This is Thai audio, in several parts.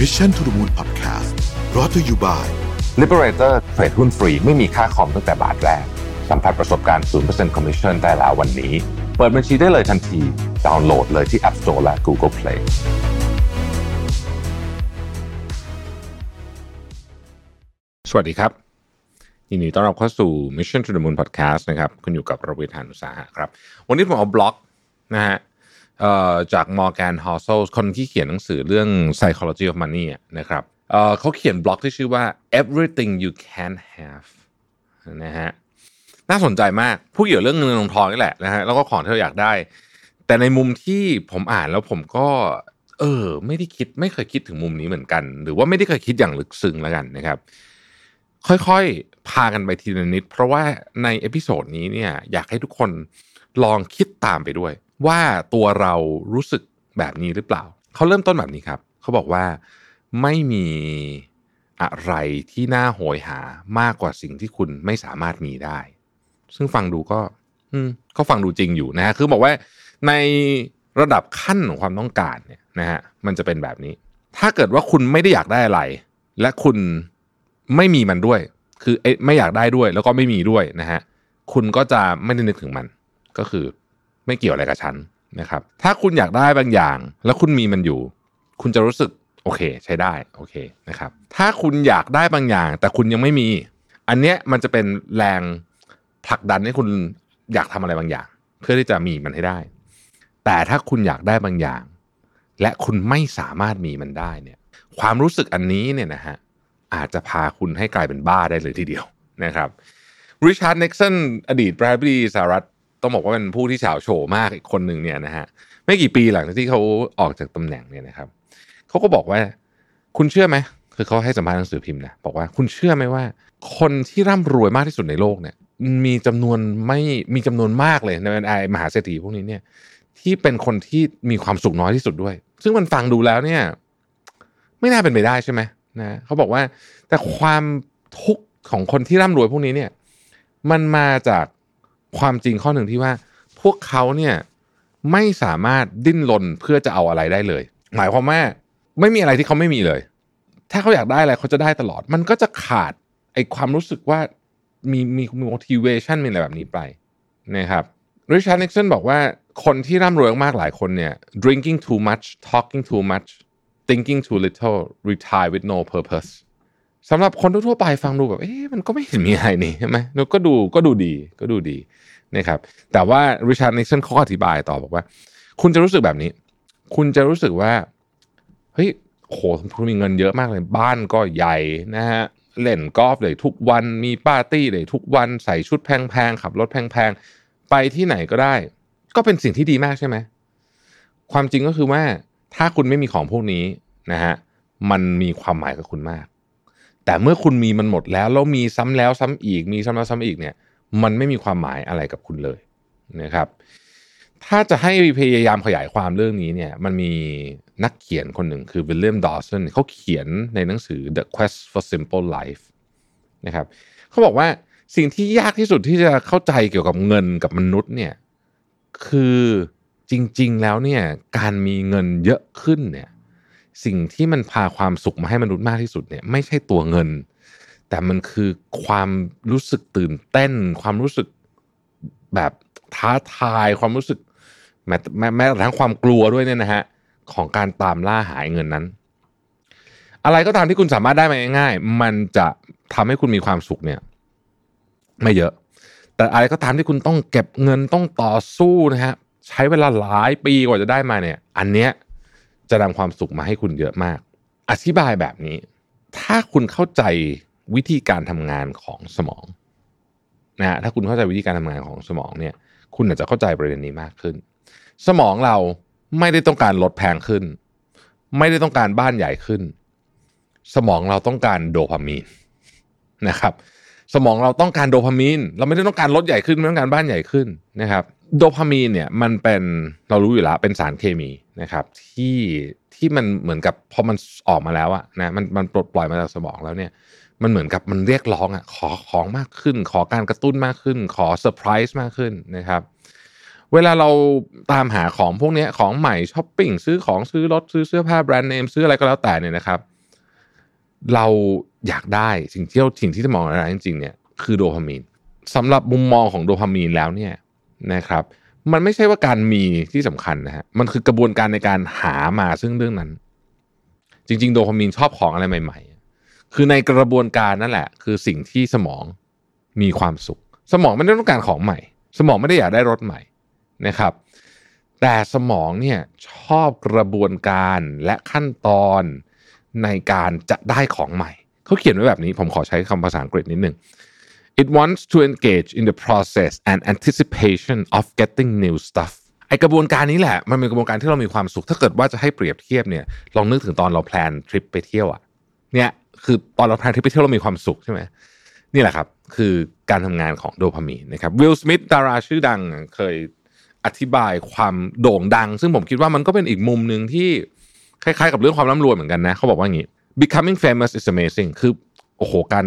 Mission to the Moon Podcast รอ t ธออยู่บ่าย Liberator เทรดหุ้นฟรีไม่มีค่าคอมตั้งแต่บาทแรก สัมผัสประสบการณ์ 0% Commission ได้แล้ววันนี้ เปิดบัญชีได้เลยทันที ดาวน์โหลดเลยที่ App Store และ Google Play สวัสดีครับ ยินดีต้อนรับเข้าสู่ Mission to the Moon Podcast นะครับ คุณอยู่กับระเวทานุสาหะครับ วันนี้ผมเอาบล็อกนะฮะเอ่อ จาก Morgan Housel คนที่เขียนหนังสือเรื่อง Psychology of Money นะครับเอ่อเขาเขียนบล็อกที่ชื่อว่า Everything You Can Have นะฮะน่าสนใจมากผู้เกี่ยวเรื่องเงินลงทองนี่แหละนะฮะแล้วก็ของที่เราอยากได้ แต่ในมุมที่ผมอ่านแล้วผมก็ เออ ไม่ได้คิดไม่เคยคิดถึงมุมนี้เหมือนกัน หรือว่าไม่ได้เคยคิดอย่างลึกซึ้งแล้วกันนะครับ ค่อยๆ พากันไปทีละนิด เพราะว่าใน episode นี้เนี่ย อยากให้ทุกคนลองคิดตามไปด้วย ว่าตัวเรารู้สึกแบบนี้หรือเปล่า เขาเริ่มต้นแบบนี้ครับ เขาบอกว่าไม่มีอะไรที่น่าโหยหามากกว่าสิ่งที่คุณไม่สามารถมีได้ ซึ่งฟังดูก็ อืมก็ฟังดูจริงอยู่นะฮะคือบอกว่าในระดับขั้นของความต้องการเนี่ยนะฮะมันจะเป็นแบบนี้ ถ้าเกิดว่าคุณไม่ได้อยากได้อะไร และคุณไม่มีมันด้วย คือไม่อยากได้ด้วย แล้วก็ไม่มีด้วยนะฮะคุณก็จะไม่ได้นึกถึงมัน ก็คือ ไม่เกี่ยวอะไรกับฉันนะครับ ถ้าคุณอยากได้บางอย่าง แล้วคุณมีมันอยู่ คุณจะรู้สึกโอเค ใช้ได้โอเคนะครับ ถ้าคุณอยากได้บางอย่าง แต่คุณยังไม่มี อันเนี้ยมันจะเป็นแรงผลักดันให้คุณอยากทำอะไรบางอย่าง เพื่อที่จะมีมันให้ได้ แต่ถ้าคุณอยากได้บางอย่าง และคุณไม่สามารถมีมันได้เนี่ย ความรู้สึกอันนี้เนี่ยนะฮะอาจจะพาคุณให้กลายเป็นบ้าได้เลยทีเดียวนะครับริชาร์ดเน็กซันอดีตประธานาธิบดีสหรัฐ ต้องบอกว่าเป็นผู้ที่เฉาโฉมากอีกคนหนึ่งเนี่ยนะฮะไม่กี่ปีหลังจากที่เขาออกจากตำแหน่งเนี่ยนะครับเขาก็บอกว่า คุณเชื่อไหมคือเขาให้สัมภาษณ์หนังสือพิมพ์นะบอกว่าคุณเชื่อไหมว่า คนที่ร่ำรวยมากที่สุดในโลกเนี่ย มีจำนวนไม่มีจำนวนมากเลยในไอมหาเศรษฐีพวกนี้เนี่ยที่เป็นคนที่มีความสุขน้อยที่สุดด้วย ซึ่งมันฟังดูแล้วเนี่ย ไม่น่าเป็นไปได้ใช่ไหมนะเขาบอกว่าแต่ความทุกข์ของคนที่ร่ำรวยพวกนี้เนี่ย มันมาจาก ความจริงข้อหนึ่งที่ว่า พวกเขาเนี่ยไม่สามารถดิ้นรนเพื่อจะเอาอะไรได้เลย หมายความว่าไม่มีอะไรที่เขาไม่มีเลย ถ้าเขาอยากได้อะไรเขาจะได้ตลอด มันก็จะขาดไอความรู้สึกว่ามีมี motivation มีอะไรแบบนี้ไปนะครับริชาร์ดนิกสันบอกว่าคนที่ร่ำรวยมากหลายคนเนี่ย drinking too much talking too much thinking too little retire with no purpose สำหรับคนทั่วไปฟังดูแบบเอ๊ะมันก็ไม่เห็นมีอะไรนี่ใช่ไหมก็ดูก็ดูดีก็ดูดีนะครับแต่ว่าริชาร์ดนิกสันเขาอธิบายต่อบอกว่า คุณจะรู้สึกแบบนี้ คุณจะรู้สึกว่าเฮ้ยโหคุณมีเงินเยอะมากเลยบ้านก็ใหญ่นะฮะเล่นกอล์ฟเลยทุกวันมีปาร์ตี้เลยทุกวันใส่ชุดแพงๆขับรถแพงๆ ไปที่ไหนก็ได้ ก็เป็นสิ่งที่ดีมากใช่ไหมความจริงก็คือว่าถ้าคุณไม่มีของพวกนี้นะฮะมันมีความหมายกับคุณมาก แต่เมื่อคุณมีมันหมดแล้วแล้วมีซ้ำแล้วซ้ำอีกมีซ้ำแล้วซ้ำอีกเนี่ย มันไม่มีความหมายอะไรกับคุณเลยนะครับ ถ้าจะให้พยายามขยายความเรื่องนี้เนี่ย มันมีนักเขียนคนหนึ่งคือวิลเลียมดอสันเขาเขียนในหนังสือ The Quest for Simple Life นะครับเขาบอกว่าสิ่งที่ยากที่สุดที่จะเข้าใจเกี่ยวกับเงินกับมนุษย์เนี่ยคือจริง ๆ แล้วเนี่ยการมีเงินเยอะขึ้นเนี่ย สิ่งที่มันพาความสุขมาให้มนุษย์มากที่สุดเนี่ยไม่ใช่ตัวเงิน แต่มันคือความรู้สึกตื่นเต้น ความรู้สึกแบบท้าทายความรู้สึกแม้แม้แม้กระทั่งความกลัวด้วยเนี่ยนะฮะของการตามล่าหายเงินนั้น อะไรก็ตามที่คุณสามารถได้มาง่ายๆมันจะทำให้คุณมีความสุขเนี่ย ไม่เยอะ แต่อะไรก็ตามที่คุณต้องเก็บเงินต้องต่อสู้นะฮะใช้เวลาหลายปีกว่าจะได้มาเนี่ย อันเนี้ย จะนำความสุขมาให้คุณเยอะมาก อธิบายแบบนี้ ถ้าคุณเข้าใจวิธีการทำงานของสมองนะถ้าคุณเข้าใจวิธีการทำงานของสมองเนี่ย คุณอาจจะเข้าใจประเด็นนี้มากขึ้น สมองเราไม่ได้ต้องการรถแพงขึ้น ไม่ได้ต้องการบ้านใหญ่ขึ้น สมองเราต้องการโดพามีนนะครับ สมองเราต้องการโดพามีน เราไม่ได้ต้องการรถใหญ่ขึ้นไม่ต้องการบ้านใหญ่ขึ้นนะครับ โดพามีนเนี่ยมันเป็นเรารู้อยู่แล้วเป็นสารเคมีนะครับ ที่ที่มันเหมือนกับพอมันออกมาแล้วอะนะมันมันปลดปล่อยมาจากสมองแล้วเนี่ย มันเหมือนกับมันเรียกร้องอะขอของมากขึ้น ขอการกระตุ้นมากขึ้น ขอเซอร์ไพรส์มากขึ้นนะครับ เวลาเราตามหาของพวกนี้ของใหม่ช้อปปิ้งซื้อของซื้อรถซื้อเสื้อผ้าแบรนด์เนมซื้ออะไรก็แล้วแต่เนี่ยนะครับ เรา อยากได้สิ่งที่สิ่งที่สมองเราจริงๆเนี่ยคือโดพามีนสำหรับมุมมองของโดพามีนแล้วเนี่ยนะครับ มันไม่ใช่ว่าการมีที่สำคัญนะฮะมันคือกระบวนการในการหามาซึ่งเรื่องนั้น จริง ๆ โดพามีนชอบของอะไรใหม่ ๆ คือในกระบวนการนั่นแหละ คือสิ่งที่สมองมีความสุข สมองไม่ได้ต้องการของใหม่ สมองไม่ได้อยากได้รถใหม่นะครับ แต่สมองเนี่ยชอบกระบวนการและขั้นตอนในการจะได้ของใหม่ เขาเขียนไว้แบบนี้ ผมขอใช้คำภาษาอังกฤษนิดหนึ่ง it wants to engage in the process and anticipation of getting new stuff ไอ้กระบวนการนี้แหละ มันเป็นกระบวนการที่เรามีความสุข ถ้าเกิดว่าจะให้เปรียบเทียบเนี่ย ลองนึกถึงตอนเรา plan trip ไปเที่ยวอะเนี่ย คือตอนเรา plan trip ไปเที่ยวเรามีความสุขใช่ไหมนี่แหละครับ คือการทำงานของโดพามีนนะครับวิลสมิธดาราชื่อดังเคยอธิบายความโด่งดัง ซึ่งผมคิดว่ามันก็เป็นอีกมุมหนึ่งที่คล้ายๆ กับเรื่องความร่ำรวยเหมือนกันนะ เขาบอกว่าอย่างนี้ becoming famous is amazing คือโอ้โหการ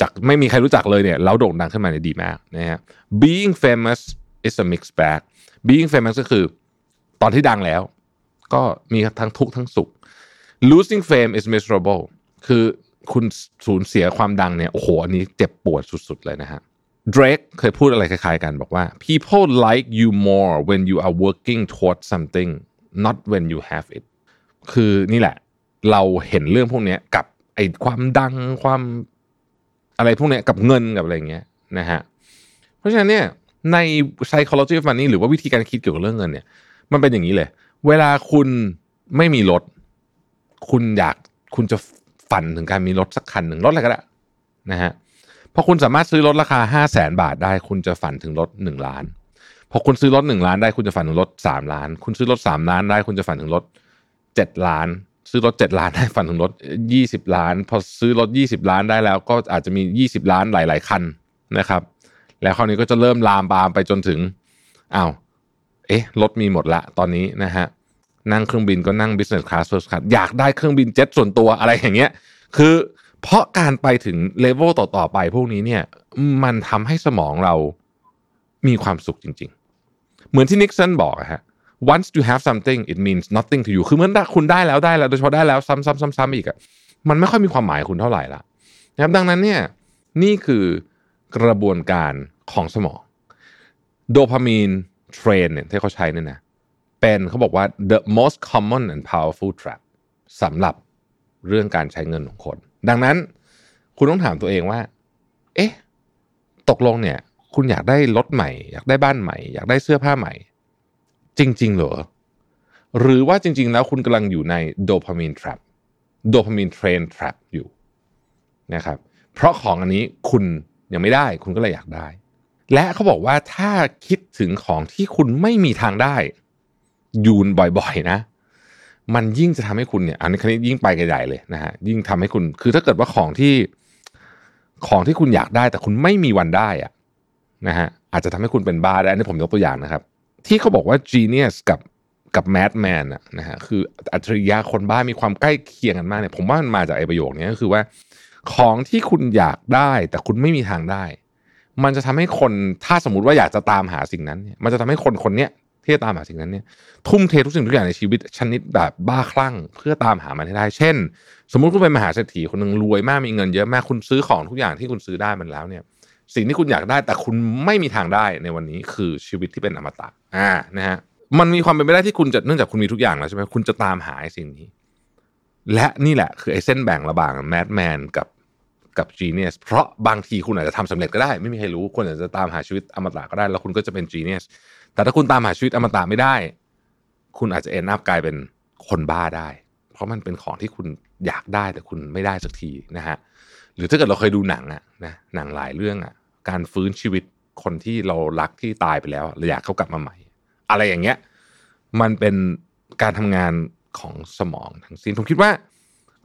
จากไม่มีใครรู้จักเลยเนี่ยแล้วโด่งดังขึ้นมาเนี่ยดีมากนะฮะ being famous is a mixed bag being famous ก็คือตอนที่ดังแล้ว ก็มีทั้งทุกข์ทั้งสุข losing fame is miserable คือคุณสูญเสียความดังเนี่ยโอ้โหอันนี้เจ็บปวดสุดๆเลยนะฮะ Drake เคยพูดอะไรคล้ายๆกันบอกว่า people like you more when you are working towards something not when you have it คือนี่แหละ เราเห็นเรื่องพวกนี้กับไอ้ความดังความอะไรพวกนี้กับเงินกับอะไรเงี้ยนะฮะเพราะฉะนั้นเนี่ยใน psychology of money หรือว่าวิธีการคิดเกี่ยวกับเรื่องเงินเนี่ยมันเป็นอย่างนี้เลย เวลาคุณไม่มีรถ คุณอยากคุณจะฝันถึงการมีรถสักคันหนึ่งรถอะไรก็ได้นะฮะพอคุณสามารถซื้อรถราคาห้าแสนบาทได้ คุณจะฝันถึงรถหนึ่งล้าน พอคุณซื้อรถหนึ่งล้านได้คุณจะฝันถึงรถสามล้าน คุณซื้อรถสามล้านได้ คุณจะฝันถึงรถเจ็ดล้าน ซื้อรถเจ็ดล้านได้ฝันถึงรถยี่สิบล้าน พอซื้อรถยี่สิบล้านได้แล้ว ก็อาจจะมียี่สิบล้านหลาย ๆ คันนะครับ แล้วคราวนี้ก็จะเริ่มลามปามไปจนถึงอ้าวเอ๊ะรถมีหมดละตอนนี้นะฮะนั่งเครื่องบินก็นั่ง business class first class อยากได้เครื่องบินเจ็ตส่วนตัวอะไรอย่างเงี้ย คือเพราะการไปถึงเลเวลต่อ ๆ ไปพวกนี้เนี่ย มันทำให้สมองเรามีความสุขจริง ๆ เหมือนที่นิกสันบอกอะฮะ once you have something it means nothing to you คือเมื่อคุณได้แล้วได้แล้วโดยเฉพาะได้แล้วซ้ำๆๆๆอีกอะมันไม่ค่อยมีความหมายคุณเท่าไหร่ละนะครับดังนั้นเนี่ยนี่คือกระบวนการของสมอง dopamine train เนี่ยที่เขาใช้เนี่ยนะเป็นเขาบอกว่า the most common and powerful trap สำหรับเรื่องการใช้เงินของคน ดังนั้นคุณต้องถามตัวเองว่า เอ๊ะ ตกลงเนี่ย คุณอยากได้รถใหม่ อยากได้บ้านใหม่ อยากได้เสื้อผ้าใหม่ จริง ๆ เหรอ หรือว่าจริง ๆ แล้วคุณกำลังอยู่ในโดพามีนทรัพโดพามีนเทรนทรัพอยู่นะครับ เพราะของอันนี้คุณยังไม่ได้คุณก็เลยอยากได้ และเขาบอกว่าถ้าคิดถึงของที่คุณไม่มีทางได้ ยูนบ่อยๆนะ มันยิ่งจะทำให้คุณเนี่ย อันนี้คันนี้ยิ่งไปกันใหญ่เลยนะฮะยิ่งทำให้คุณคือถ้าเกิดว่าของที่ของที่คุณอยากได้ แต่คุณไม่มีวันได้อะนะฮะอาจจะทำให้คุณเป็นบ้าได้อันนี้ผมยกตัวอย่างนะครับ ที่เขาบอกว่า genius กับกับ madman นะฮะคืออัจฉริยะคนบ้ามีความใกล้เคียงกันมากเนี่ยผมว่ามันมาจากไอ้ประโยคนี้ก็คือว่า ของที่คุณอยากได้ แต่คุณไม่มีทางได้ มันจะทำให้คนถ้าสมมติว่าอยากจะตามหาสิ่งนั้นเนี่ยมันจะทำให้คนคนเนี้ยที่จะตามหาสิ่งนั้นเนี่ยทุ่มเททุกสิ่งทุกอย่างในชีวิตชนิดแบบบ้าคลั่ง เพื่อตามหามันให้ได้ เช่น สมมุติคุณเป็นมหาเศรษฐีคนหนึ่งรวยมากมีเงินเยอะมากคุณซื้อของทุกอย่างที่คุณซื้อได้มันแล้วเนี่ย สิ่งที่คุณอยากได้แต่คุณไม่มีทางได้ในวันนี้คือชีวิตที่เป็นอมตะอ่านะฮะมันมีความเป็นไปได้ที่คุณจะเนื่องจากคุณมีทุกอย่างแล้วใช่ไหมคุณจะตามหาสิ่งนี้ และนี่แหละคือไอ้เส้นแบ่งระหว่างแมดแมนกับกับ genius เพราะบางทีคุณอาจจะทำสำเร็จก็ได้ ไม่มีใครรู้คุณอาจจะตามหาชีวิตอมตะก็ได้ แล้วคุณก็จะเป็น genius แต่ถ้าคุณตามหาชีวิตอมตะไม่ได้ คุณอาจจะเอ็นอัพกลายเป็นคนบ้าได้ เพราะมันเป็นของที่คุณอยากได้แต่คุณไม่ได้สักทีนะฮะหรือถ้าเกิดเราเคยดูหนังอะนะหนังหลายเรื่องอะการฟื้นชีวิตคนที่เรารักที่ตายไปแล้วเราอยากเขากลับมาใหม่ อะไรอย่างเงี้ยมันเป็นการทำงานของสมองทั้งสิ้นผมคิดว่า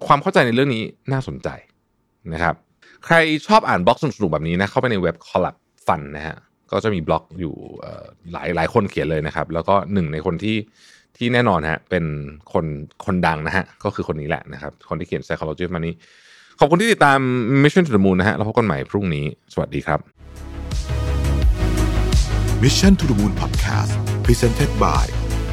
ความเข้าใจในเรื่องนี้น่าสนใจนะครับ ใครชอบอ่านบล็อกสนุกๆแบบนี้นะเข้าไปในเว็บ Collab Fun นะฮะก็จะมีบล็อกอยู่หลายหลายคนเขียนเลยนะครับ แล้วก็หนึ่งในคนที่ ที่แน่นอนฮะเป็นคนคนดังนะฮะก็คือคนนี้แหละนะครับ คนที่เขียน psychology of money ขอบคุณที่ติดตาม Mission to the Moon นะฮะแล้วพบกันใหม่พรุ่งนี้ สวัสดีครับ Mission to the Moon Podcast Presented by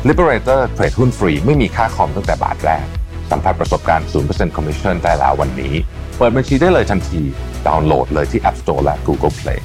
Liberator เทรดหุ้นฟรีไม่มีค่าคอมตั้งแต่บาทแรก สัมผัสประสบการณ์ 0% Commission ได้แล้ววันนี้ เปิดบัญชีได้เลยทันที ดาวน์โหลดเลยที่ App Store และ Google Play